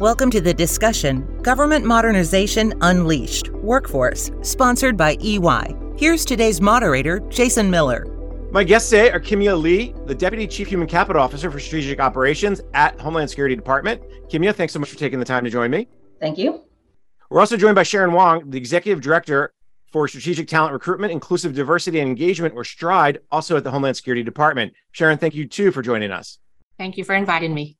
Welcome to the discussion Government Modernization Unleashed Workforce, sponsored by EY. Here's today's moderator, Jason Miller. My guests today are Kimya Lee, the Deputy Chief Human Capital Officer for Strategic Operations at Homeland Security Department. Kimya, thanks so much for taking the time to join me. Thank you. We're also joined by Sharon Wong, the Executive Director for Strategic Talent Recruitment, Inclusive Diversity and Engagement, or STRIDE, also at the Homeland Security Department. Sharon, thank you too for joining us. Thank you for inviting me.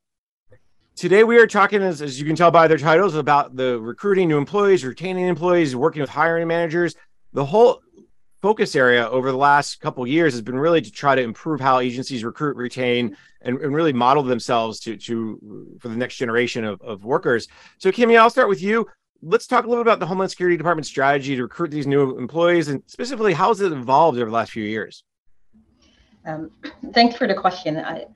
Today, we are talking, as, as you can tell by their titles, about the recruiting new employees, retaining employees, working with hiring managers. The whole focus area over the last couple years has been really to try to improve how agencies recruit, retain, and, and really model themselves to, to for the next generation of, of workers. So, Kimmy, I'll start with you. Let's talk a little bit about the Homeland Security Department strategy to recruit these new employees, and specifically, how has it evolved over the last few years? Um, thanks for the question. I,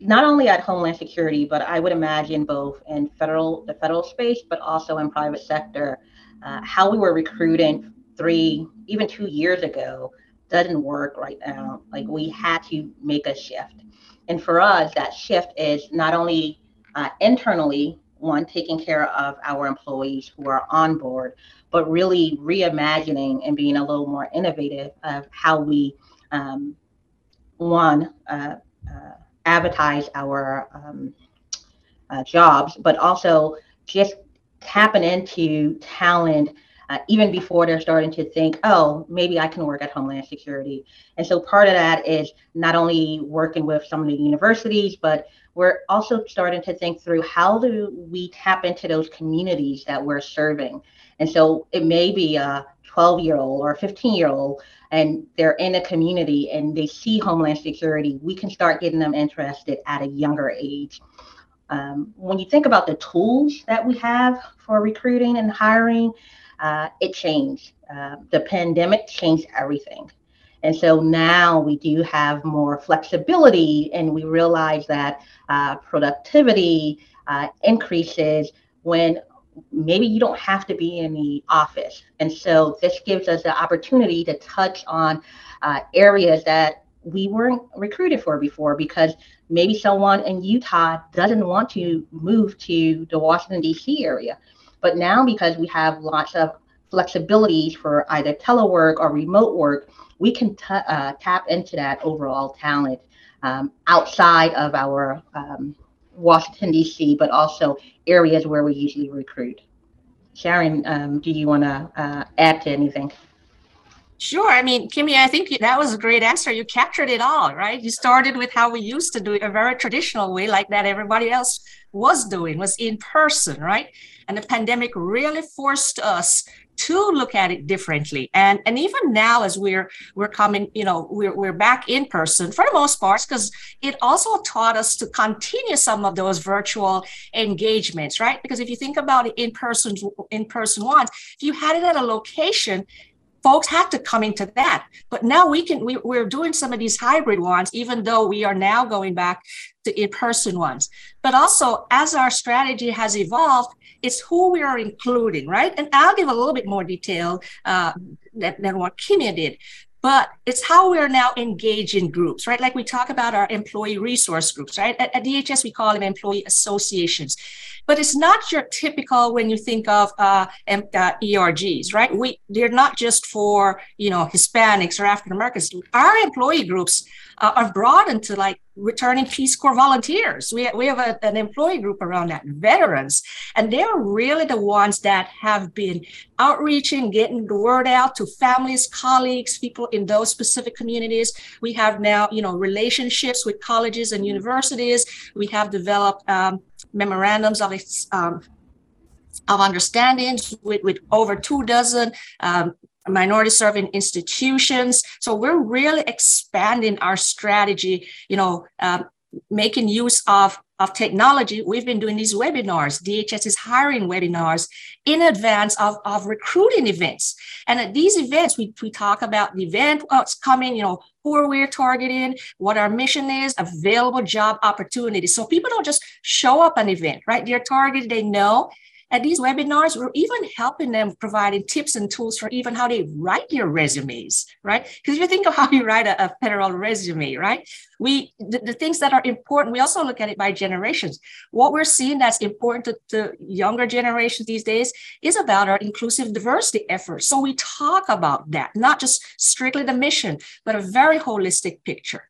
not only at Homeland Security, but I would imagine both in federal the federal space, but also in private sector, uh, how we were recruiting three, even two years ago doesn't work right now. Like we had to make a shift. And for us, that shift is not only uh, internally, one, taking care of our employees who are on board, but really reimagining and being a little more innovative of how we, um, one, uh, uh, advertise our um, uh, jobs, but also just tapping into talent uh, even before they're starting to think, oh, maybe I can work at Homeland Security. And so part of that is not only working with some of the universities, but we're also starting to think through how do we tap into those communities that we're serving. And so it may be a 12 year old or a 15 year old and they're in a community and they see Homeland Security, we can start getting them interested at a younger age. Um, when you think about the tools that we have for recruiting and hiring, uh, it changed. Uh, the pandemic changed everything. And so now we do have more flexibility, and we realize that uh, productivity uh, increases when maybe you don't have to be in the office. And so this gives us the opportunity to touch on uh, areas that we weren't recruited for before because maybe someone in Utah doesn't want to move to the Washington, D.C. area. But now, because we have lots of flexibilities for either telework or remote work, we can t- uh, tap into that overall talent um, outside of our um, Washington, D.C., but also areas where we usually recruit. Sharon, um, do you want to uh, add to anything? Sure. I mean, Kimmy, I think that was a great answer. You captured it all, right? You started with how we used to do it, a very traditional way, like that everybody else was doing, was in person, right? And the pandemic really forced us to look at it differently. And and even now, as we're we're coming, you know, we're we're back in person for the most part, because it also taught us to continue some of those virtual engagements, right? Because if you think about it in person in person ones, if you had it at a location, folks had to come into that but now we can we, we're doing some of these hybrid ones even though we are now going back to in-person ones but also as our strategy has evolved it's who we are including right and i'll give a little bit more detail uh, than, than what kimya did but it's how we're now engaging groups, right? Like we talk about our employee resource groups, right? At, at DHS, we call them employee associations but it's not your typical when you think of uh, uh, ERGs, right? We they're not just for you know Hispanics or African Americans. Our employee groups uh, are broadened to like returning Peace Corps volunteers. We, we have a, an employee group around that, veterans, and they're really the ones that have been outreaching, getting the word out to families, colleagues, people in those specific communities. We have now, you know, relationships with colleges and universities. We have developed um, memorandums of um, of understandings with, with over two dozen um, minority serving institutions. So we're really expanding our strategy, you know, um, making use of, of technology. We've been doing these webinars. DHS is hiring webinars in advance of, of recruiting events. And at these events, we, we talk about the event, what's coming, you know, who are we targeting, what our mission is, available job opportunities. So people don't just show up an event, right? They're targeted, they know at these webinars, we're even helping them providing tips and tools for even how they write their resumes, right? Because if you think of how you write a, a federal resume, right? We the, the, things that are important, we also look at it by generations. What we're seeing that's important to, to younger generations these days is about our inclusive diversity efforts. So we talk about that, not just strictly the mission, but a very holistic picture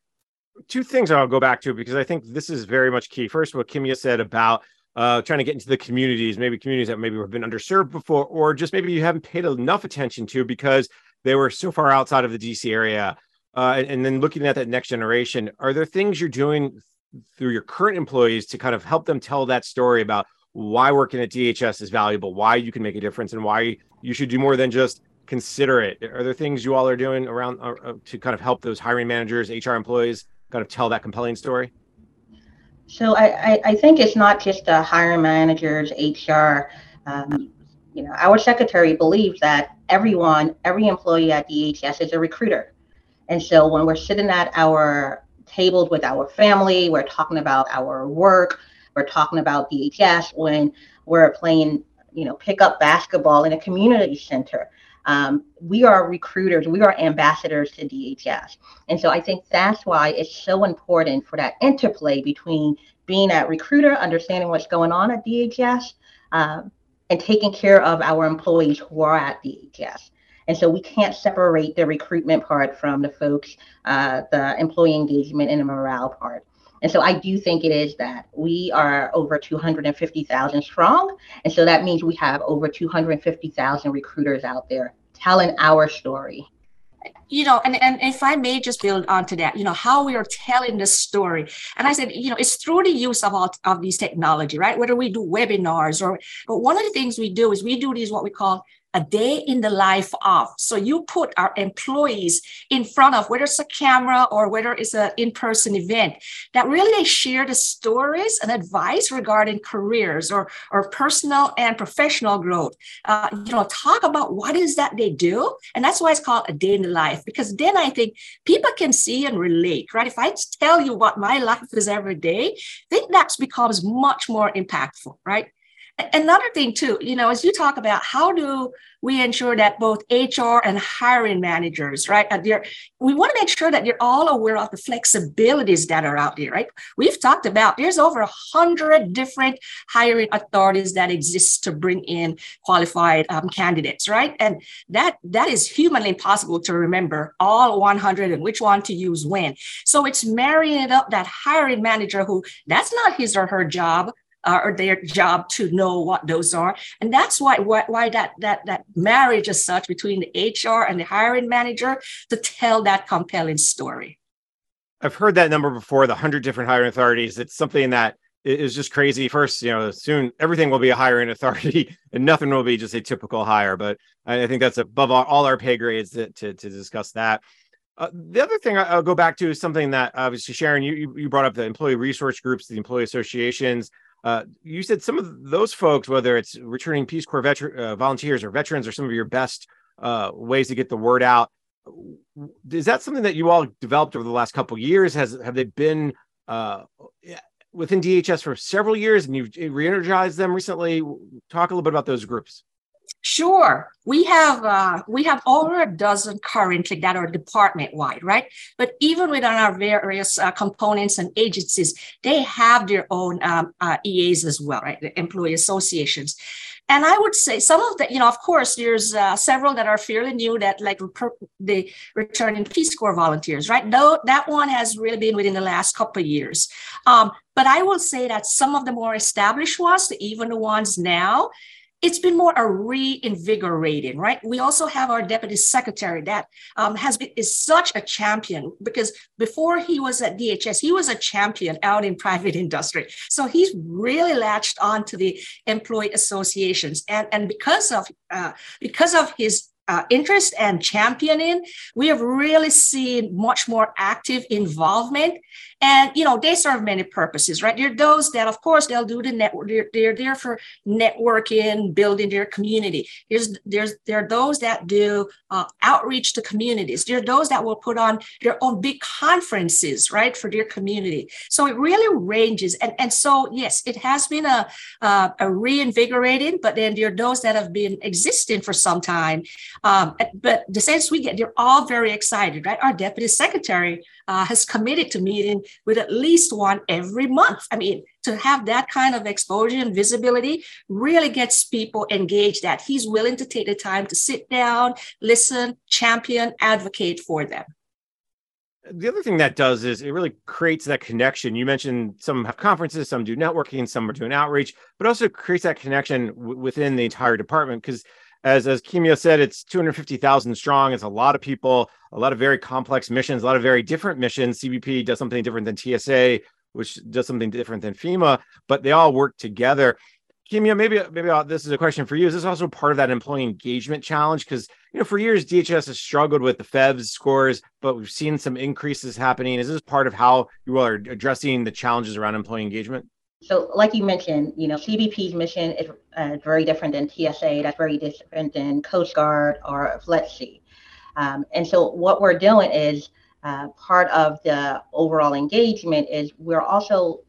two things I'll go back to because I think this is very much key. First, what Kimya said about uh, trying to get into the communities, maybe communities that maybe have been underserved before, or just maybe you haven't paid enough attention to because they were so far outside of the DC area. Uh, and, and then looking at that next generation, are there things you're doing through your current employees to kind of help them tell that story about why working at DHS is valuable, why you can make a difference, and why you should do more than just consider it? Are there things you all are doing around uh, uh to kind of help those hiring managers, HR employees, kind of tell that compelling story? So I, I, I think it's not just the hiring managers, HR. Um, you know, our secretary believes that everyone, every employee at DHS is a recruiter. And so when we're sitting at our tables with our family, we're talking about our work, we're talking about DHS when we're playing, you know, pickup basketball in a community center. Um, we are recruiters, we are ambassadors to DHS. And so I think that's why it's so important for that interplay between being a recruiter, understanding what's going on at DHS, um, and taking care of our employees who are at DHS. And so we can't separate the recruitment part from the folks, uh, the employee engagement and the morale part. And so I do think it is that we are over 250,000 strong. And so that means we have over 250,000 recruiters out there telling our story. You know and, and if i may just build onto that you know how we are telling the story. And i said you know it's through the use of all of these technology right? Whether we do webinars or but one of the things we do is we do these what we call a day in the life of. So you put our employees in front of whether it's a camera or whether it's an in-person event that really share the stories and advice regarding careers or, or personal and professional growth. Uh, you know, talk about what is that they do. And that's why it's called a day in the life, because then I think people can see and relate, right? If I tell you what my life is every day, I think that becomes much more impactful, right? Another thing too you know as you talk about how do we ensure that both hr and hiring managers right we want to make sure that they're all aware of the flexibilities that are out there right? We've talked about there's over a hundred different hiring authorities that exist to bring in qualified um, candidates right? And that that is humanly impossible to remember all 100 and which one to use when. So it's marrying it up that hiring manager who that's not his or her job uh, or their job to know what those are. And that's why, why why that that that marriage is such between the hr and the hiring manager to tell that compelling story. I've heard that number before the 100 different hiring authorities. It's something that is just crazy. First you know soon everything will be a hiring authority and nothing will be just a typical hire. But i think that's above all our pay grades to, to, to discuss that. Uh, the other thing I'll go back to is something that obviously Sharon, you you brought up the employee resource groups, the employee associations. Uh, you said some of those folks, whether it's returning Peace Corps uh, volunteers or veterans, are some of your best uh, ways to get the word out. Is that something that you all developed over the last couple years? Has have they been uh, within DHS for several years, and you've re-energized them recently? Talk a little bit about those groups. Sure, we have uh, we have over a dozen currently that are department wide, right? But even within our various uh, components and agencies, they have their own um, uh, EAs as well, right? The employee associations. And I would say some of the, you know, of course, there's uh, several that are fairly new that like the returning Peace Corps volunteers, right? Though that one has really been within the last couple of years. Um, but I will say that some of the more established ones, even the ones now, it's been more a reinvigorating, right? We also have our deputy secretary that um, has been is such a champion because before he was at DHS, he was a champion out in private industry. So he's really latched on to the employee associations, and and because of uh, because of his uh, interest and championing, we have really seen much more active involvement. And you know, they serve many purposes, right? There are those that, of course, they'll do the network. They're, they're there for networking, building their community. There's there's there are those that do uh, outreach to communities. There are those that will put on their own big conferences, right, for their community. So it really ranges. And and so yes, it has been a uh, a reinvigorating, but then there are those that have been existing for some time. Um, but the sense we get, they're all very excited, right? Our deputy secretary uh, has committed to meeting with at least one every month. I mean, to have that kind of exposure and visibility really gets people engaged that he's willing to take the time to sit down, listen, champion, advocate for them the other thing that does is it really creates that connection. You mentioned some have conferences, some do networking, some are doing outreach, but also creates that connection w- within the entire department. Because as as Kimya said, it's 250,000 strong. It's a lot of people, a lot of very complex missions, a lot of very different missions. CBP does something different than TSA, which does something different than FEMA, but they all work together. Kimya, maybe maybe I'll, this is a question for you. Is this also part of that employee engagement challenge? Because you know, for years DHS has struggled with the FEVS scores, but we've seen some increases happening. Is this part of how you are addressing the challenges around employee engagement? So, like you mentioned, you know, CBP's mission is uh, very different than TSA. That's very different than Coast Guard or FLETC. Um, and so, what we're doing is uh, part of the overall engagement is we're also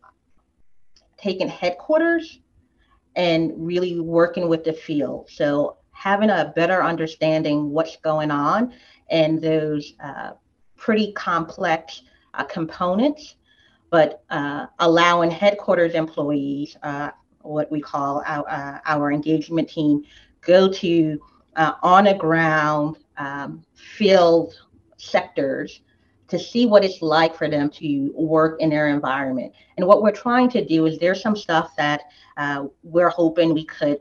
taking headquarters and really working with the field. So having a better understanding what's going on and those uh, pretty complex uh, components, but uh, allowing headquarters employees, uh, what we call our, uh, our engagement team, go to uh, on the ground um, field sectors to see what it's like for them to work in their environment. And what we're trying to do is there's some stuff that uh, we're hoping we could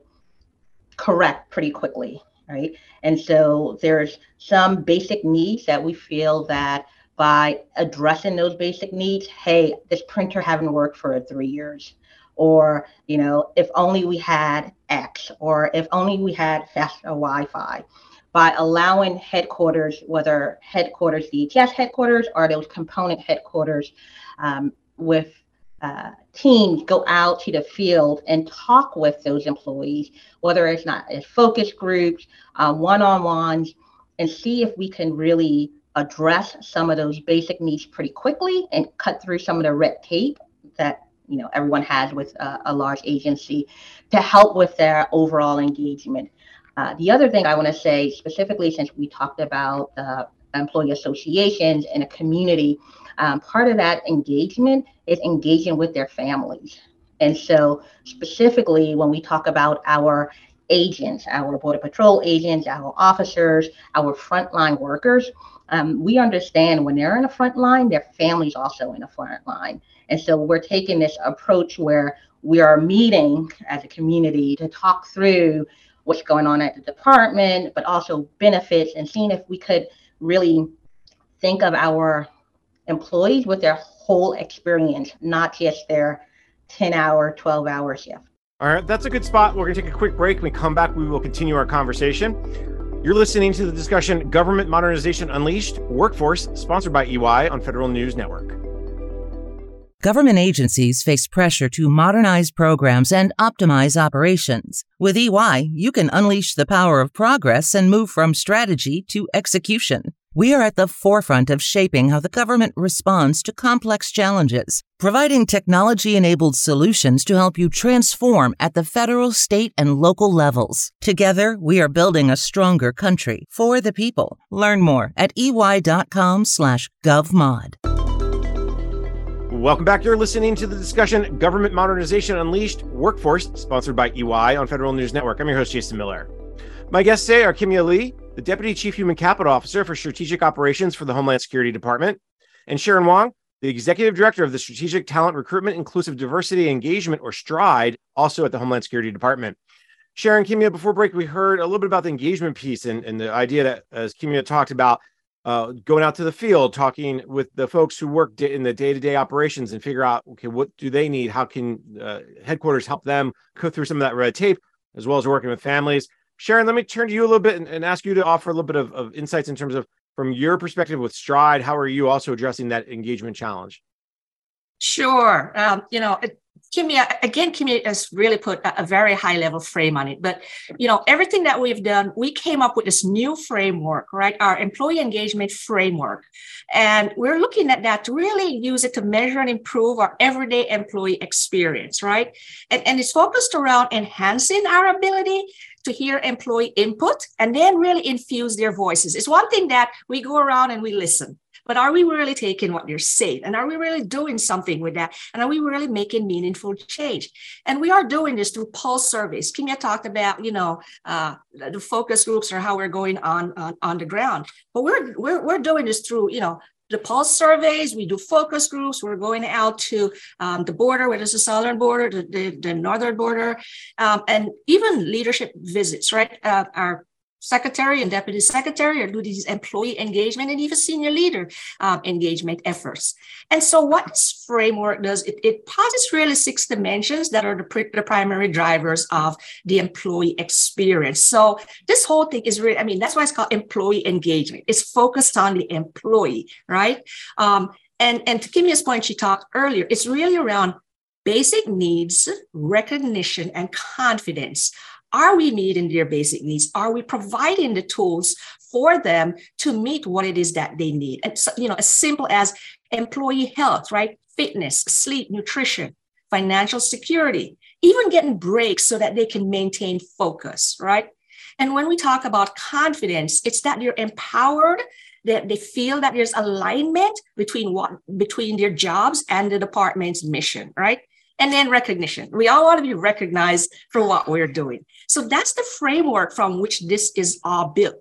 correct pretty quickly, right? And so there's some basic needs that we feel that by addressing those basic needs, hey, this printer haven't worked for three years. Or, you know, if only we had X, or if only we had faster Wi-Fi by allowing headquarters, whether headquarters, DHS headquarters, or those component headquarters, um, with uh, teams go out to the field and talk with those employees, whether it's not as focus groups, uh, one-on-ones, and see if we can really address some of those basic needs pretty quickly and cut through some of the red tape that you know everyone has with a, a large agency to help with their overall engagement. Uh, the other thing I want to say specifically, since we talked about uh, employee associations and a community, um, part of that engagement is engaging with their families. And so, specifically, when we talk about our agents, our Border Patrol agents, our officers, our frontline workers, um, we understand when they're in the front line, their family's also in the front line. And so, we're taking this approach where we are meeting as a community to talk through what's going on at the department, but also benefits and seeing if we could really think of our employees with their whole experience, not just their 10 hour, 12 hour shift. All right, that's a good spot. We're going to take a quick break. When we come back, we will continue our conversation. You're listening to the discussion Government Modernization Unleashed Workforce, sponsored by EY on Federal News Network. Government agencies face pressure to modernize programs and optimize operations. With EY, you can unleash the power of progress and move from strategy to execution. We are at the forefront of shaping how the government responds to complex challenges, providing technology enabled solutions to help you transform at the federal, state, and local levels. Together, we are building a stronger country for the people. Learn more at ey.com slash govmod. Welcome back. You're listening to the discussion Government Modernization Unleashed Workforce, sponsored by EY on Federal News Network. I'm your host, Jason Miller. My guests today are Kimya Lee, the Deputy Chief Human Capital Officer for Strategic Operations for the Homeland Security Department, and Sharon Wong, the Executive Director of the Strategic Talent Recruitment, Inclusive Diversity Engagement, or STRIDE, also at the Homeland Security Department. Sharon, Kimya, before break, we heard a little bit about the engagement piece and, and the idea that, as Kimya talked about, uh, going out to the field, talking with the folks who work in the day-to-day operations and figure out, okay, what do they need? How can uh, headquarters help them go through some of that red tape, as well as working with families. Sharon, let me turn to you a little bit and, and ask you to offer a little bit of, of insights in terms of from your perspective with Stride, how are you also addressing that engagement challenge? Sure. Um, you know, Kimmy, again, Kimmy has really put a, a, very high level frame on it. But, you know, everything that we've done, we came up with this new framework, right? Our employee engagement framework. And we're looking at that to really use it to measure and improve our everyday employee experience, right? And, and it's focused around enhancing our ability to hear employee input and then really infuse their voices. It's one thing that we go around and we listen but are we really taking what they're saying? And are we really doing something with that? And are we really making meaningful change? And we are doing this through pulse surveys. Kimya talked about, you know, uh, the focus groups or how we're going on, on, on the ground. But we're, we're, we're doing this through, you know, the pulse surveys, we do focus groups. We're going out to um, the border, whether it's the southern border, the, the, the northern border, um, and even leadership visits, right? Uh, our secretary and deputy secretary or do these employee engagement and even senior leader um, engagement efforts. And so what this framework does, it, it posits really six dimensions that are the, the primary drivers of the employee experience. So this whole thing is really, I mean, that's why it's called employee engagement. It's focused on the employee, right? Um, and, and to Kimya's point, she talked earlier, it's really around basic needs, recognition, and confidence are we meeting their basic needs? Are we providing the tools for them to meet what it is that they need? And so, you know, as simple as employee health, right? Fitness, sleep, nutrition, financial security, even getting breaks so that they can maintain focus, right? And when we talk about confidence, it's that they're empowered, that they feel that there's alignment between what between their jobs and the department's mission, right? And then recognition. We all want to be recognized for what we're doing. So that's the framework from which this is all built.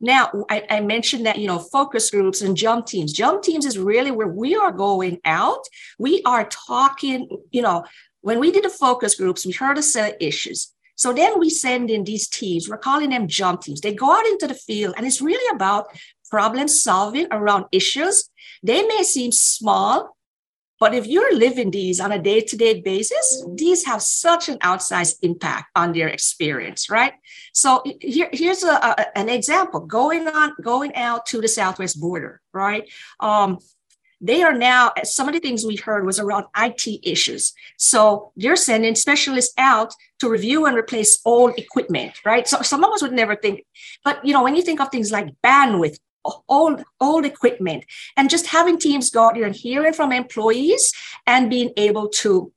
Now, I, I, mentioned that, you know, focus groups and jump teams. Jump teams is really where we are going out. We are talking, you know, when we did the focus groups, we heard a set of issues. So then we send in these teams, we're calling them jump teams. They go out into the field and it's really about problem solving around issues. They may seem small, but if you're living these on a day to day basis, these have such an outsized impact on their experience, right? So here, here's a, a, an example going on, going out to the Southwest border, right? Um, they are now, some of the things we heard was around IT issues. So they're sending specialists out to review and replace old equipment, right? So some of us would never think, but you know, when you think of things like bandwidth, old old equipment. And just having teams go out and hearing from employees and being able to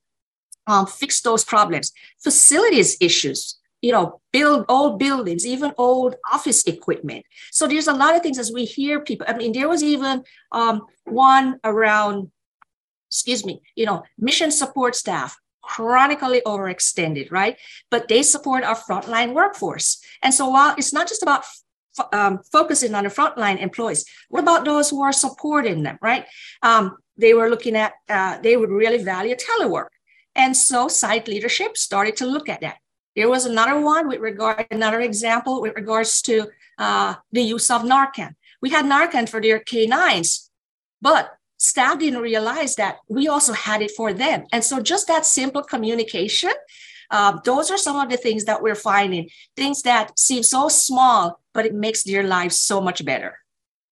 um, fix those problems. Facilities issues you know build old buildings even old office equipment. So there's a lot of things as we hear people i mean there was even um, one around excuse me you know mission support staff chronically overextended right? But they support our frontline workforce. And so while it's not just about um, focusing on the frontline employees. What about those who are supporting them, right? Um, they were looking at, uh, they would really value telework. And so site leadership started to look at that. There was another one with regard, another example with regards to uh, the use of Narcan. We had Narcan for their canines, but staff didn't realize that we also had it for them. And so just that simple communication um, those are some of the things that we're finding, things that seem so small, but it makes their lives so much better.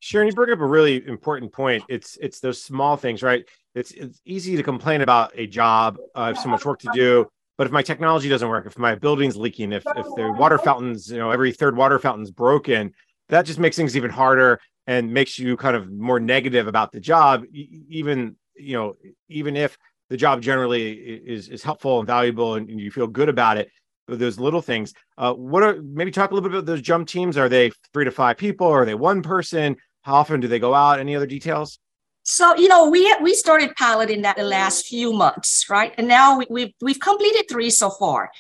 Sharon, you bring up a really important point. It's it's those small things, right? It's it's easy to complain about a job. Uh, I have so much work to do, but if my technology doesn't work, if my building's leaking, if if the water fountains, you know, every third water fountain's broken, that just makes things even harder and makes you kind of more negative about the job. Even you know, even if the job generally is is helpful and valuable and, you feel good about it those little things uh, what are maybe talk a little bit about those jump teams. Are they three to five people? Are they one person? How often do they go out? Any other details? So you know we we started piloting that the last few months right? And now we, we've we've completed three so far.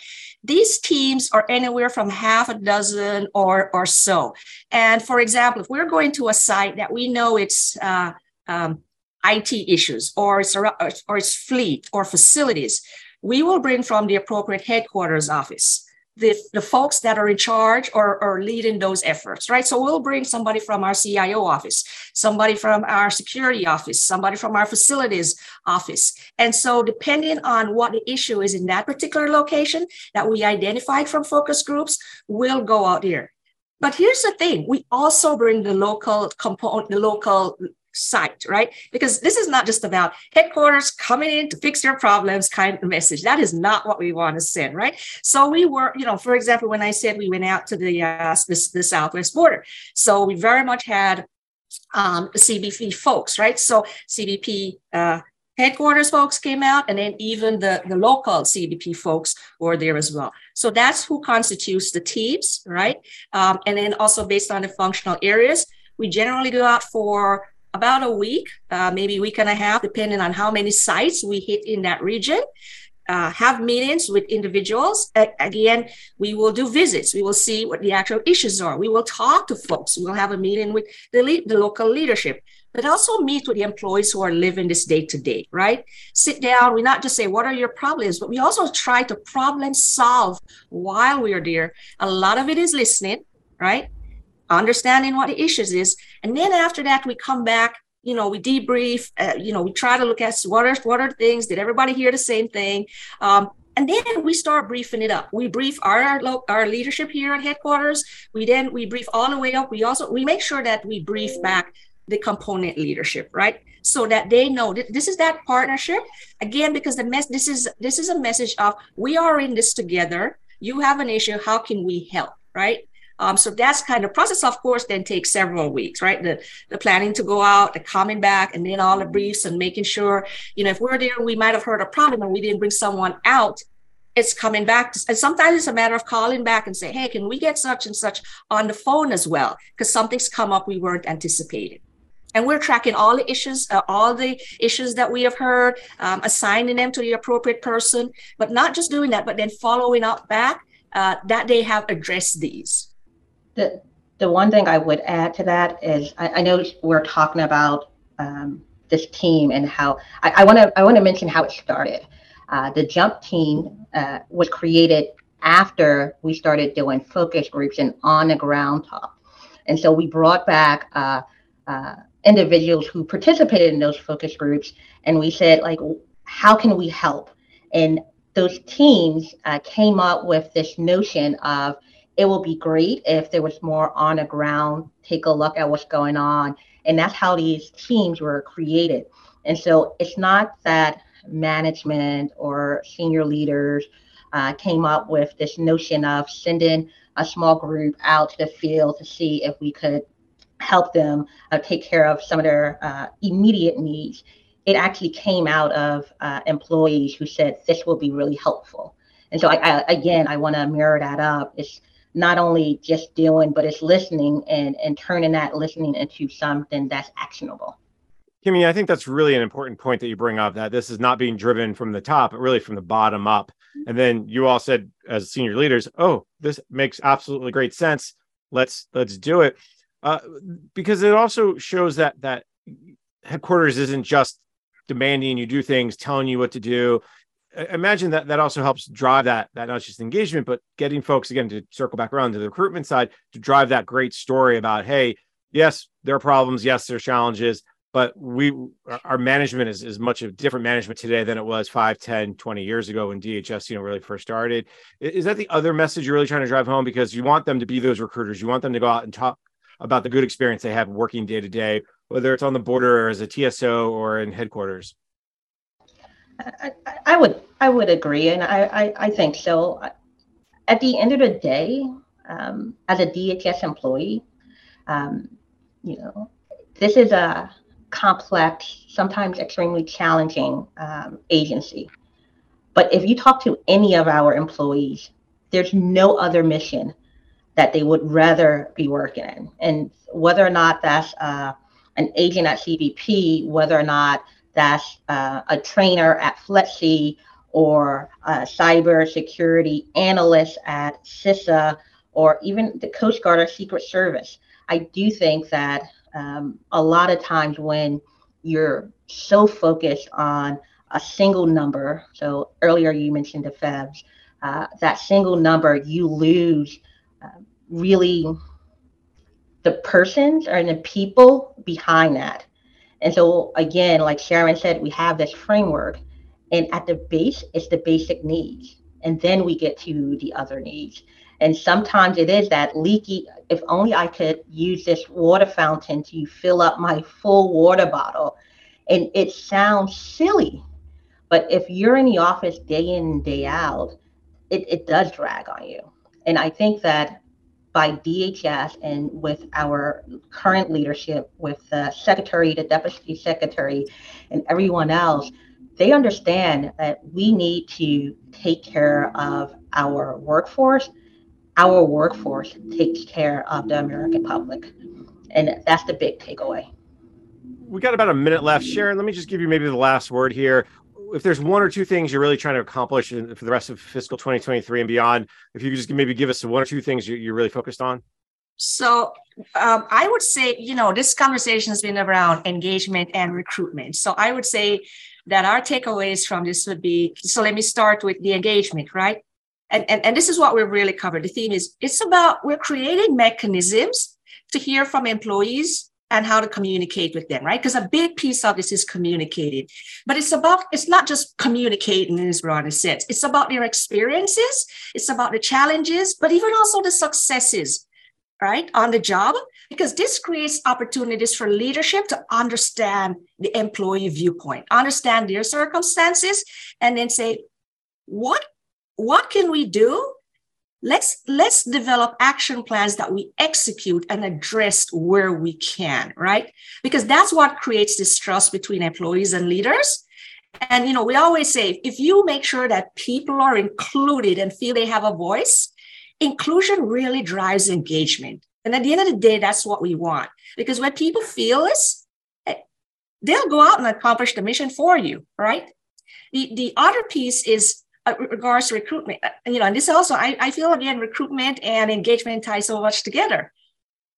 These teams are anywhere from half a dozen or or so. And for example if we're going to a site that we know it's uh, um, IT issues or it's, or it's fleet or facilities, we will bring from the appropriate headquarters office the, the folks that are in charge or, or leading those efforts, right? So we'll bring somebody from our CIO office, somebody from our security office, somebody from our facilities office. And so depending on what the issue is in that particular location that we identified from focus groups, we'll go out there. But here's the thing, we also bring the local component, the local site, right? Because this is not just about headquarters coming in to fix your problems kind of message. That is not what we want to send, right? So we were, you know, for example, when I said we went out to the uh, the, the southwest border, so we very much had um, CBP folks, right? So CBP uh, headquarters folks came out, and then even the, the local CBP folks were there as well. So that's who constitutes the teams, right? Um, and then also based on the functional areas, we generally go out for about a week, uh, maybe a week and a half, depending on how many sites we hit in that region. Uh, have meetings with individuals. Again, we will do visits. We will see what the actual issues are. We will talk to folks. We will have a meeting with the, le- the local leadership, but also meet with the employees who are living this day to day, right? Sit down. We not just say, what are your problems, but we also try to problem solve while we are there. A lot of it is listening, right? Understanding what the issues is. And then after that we come back you know we debrief uh, you know we try to look at what are what are things did everybody hear the same thing? Um, and then we start briefing it up. We brief our our leadership here at headquarters. We then we brief all the way up. We also we make sure that we brief back the component leadership right? So that they know that this is that partnership. Again because the mess this is this is a message of we are in this together. You have an issue. How can we help right um, so that's kind of process, of course, then takes several weeks, right? The, the planning to go out, the coming back, and then all the briefs and making sure, you know, if we're there, we might have heard a problem and we didn't bring someone out. It's coming back. To, and sometimes it's a matter of calling back and say, hey, can we get such and such on the phone as well? Because something's come up we weren't anticipating and we're tracking all the issues uh, all the issues that we have heard um, assigning them to the appropriate person but not just doing that but then following up back uh, that they have addressed these the the one thing I would add to that is I, I know we're talking about um, this team and how I want to I want to mention how it started. Uh, the jump team uh, was created after we started doing focus groups and on the ground talk, and so we brought back uh, uh individuals who participated in those focus groups, and we said like, how can we help? And those teams uh, came up with this notion of it will be great if there was more on the ground, take a look at what's going on. And that's how these teams were created. And so it's not that management or senior leaders uh, came up with this notion of sending a small group out to the field to see if we could help them uh, take care of some of their uh, immediate needs. It actually came out of uh, employees who said this will be really helpful. And so, I, I, again, I want to mirror that up. It's not only just doing, but it's listening and, and turning that listening into something that's actionable. Kimmy, I think that's really an important point that you bring up that this is not being driven from the top, but really from the bottom up. And then you all said as senior leaders, oh, this makes absolutely great sense. Let's let's do it. Uh, because it also shows that that headquarters isn't just demanding you do things, telling you what to do imagine that that also helps drive that that not just engagement but getting folks again to circle back around to the recruitment side to drive that great story about hey yes there are problems yes there's challenges but we our management is, is much of different management today than it was 5 10 20 years ago when dhs you know really first started. Is that the other message you're really trying to drive home? Because you want them to be those recruiters. You want them to go out and talk about the good experience they have working day to day whether it's on the border or as a tso or in headquarters I, I would I would agree, and I, I, I, think so. At the end of the day, um, as a DHS employee, um, you know, this is a complex, sometimes extremely challenging um, agency. But if you talk to any of our employees, there's no other mission that they would rather be working in. And whether or not that's uh, an agent at CBP, whether or not that's uh, a trainer at FLETC or a cyber security analyst at CISA or even the Coast Guard or Secret Service. I do think that um, a lot of times when you're so focused on a single number, so earlier you mentioned the FEVs, uh, that single number, you lose uh, really the persons and the people behind that. And so, again, like Sharon said, we have this framework, and at the base, it's the basic needs. And then we get to the other needs. And sometimes it is that leaky, if only I could use this water fountain to fill up my full water bottle. And it sounds silly, but if you're in the office day in and day out, it, it does drag on you. And I think that by DHS and with our current leadership, with the secretary, the deputy secretary, and everyone else, they understand that we need to take care of our workforce our workforce takes care of the American public. And that's the big takeaway. We got about a minute left. Sharon, let me just give you maybe the last word here. If there's one or two things you're really trying to accomplish in, for the rest of fiscal 2023 and beyond, if you could just maybe give us one or two things you're really focused on. So um, I would say, you know, this conversation has been around engagement and recruitment. So I would say that our takeaways from this would be so let me start with the engagement, right? and, and, and this is what we've really covered. The theme is it's about we're creating mechanisms to hear from employees and how to communicate with them, right? Because a big piece of this is communicating. But it's about, it's not just communicating in this broader sense. It's about their experiences, it's about the challenges, but even also the successes, right? On the job, because this creates opportunities for leadership to understand the employee viewpoint, understand their circumstances, and then say, what what can we do? Let's let's develop action plans that we execute and address where we can, right? Because that's what creates this trust between employees and leaders. And you know, we always say if you make sure that people are included and feel they have a voice, inclusion really drives engagement. And at the end of the day, that's what we want. Because when people feel this, eh, they'll go out and accomplish the mission for you, right? The, the other piece is regards to recruitment, uh, you know, and this also, I, I feel again, recruitment and engagement tie so much together.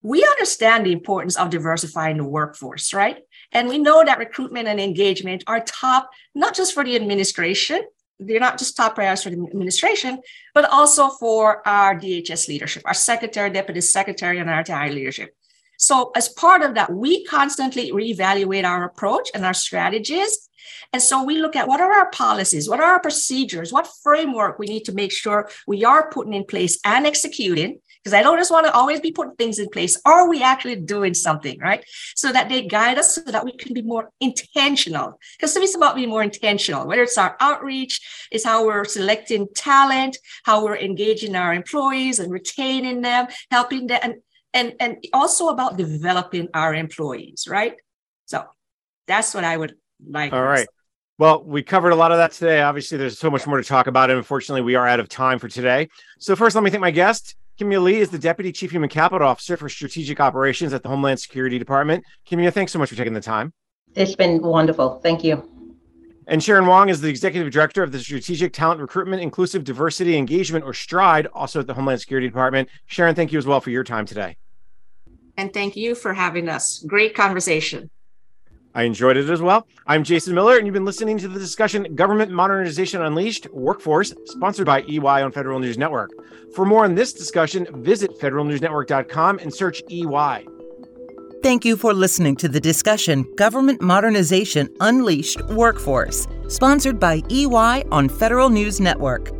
We understand the importance of diversifying the workforce, right? And we know that recruitment and engagement are top, not just for the administration, they're not just top priorities for the administration, but also for our DHS leadership, our secretary, deputy secretary, and our entire leadership. So, as part of that, we constantly reevaluate our approach and our strategies and so we look at what are our policies, what are our procedures, what framework we need to make sure we are putting in place and executing. Because I don't just want to always be putting things in place. Are we actually doing something, right? So that they guide us so that we can be more intentional. Because it's about being more intentional, whether it's our outreach, it's how we're selecting talent, how we're engaging our employees and retaining them, helping them, and, and, and also about developing our employees, right? So that's what I would like all right well we covered a lot of that today obviously there's so much more to talk about and unfortunately we are out of time for today so first let me thank my guest Kimya Lee is the Deputy Chief Human Capital Officer for Strategic Operations at the Homeland Security Department. Kimya, thanks so much for taking the time. It's been wonderful. Thank you. And Sharon Wong is the Executive Director of the Strategic Talent Recruitment, Inclusive Diversity Engagement, or STRIDE, also at the Homeland Security Department. Sharon, thank you as well for your time today. And thank you for having us. Great conversation. I enjoyed it as well. I'm Jason Miller, and you've been listening to the discussion Government Modernization Unleashed Workforce, sponsored by EY on Federal News Network. For more on this discussion, visit federalnewsnetwork.com and search EY. Thank you for listening to the discussion Government Modernization Unleashed Workforce, sponsored by EY on Federal News Network.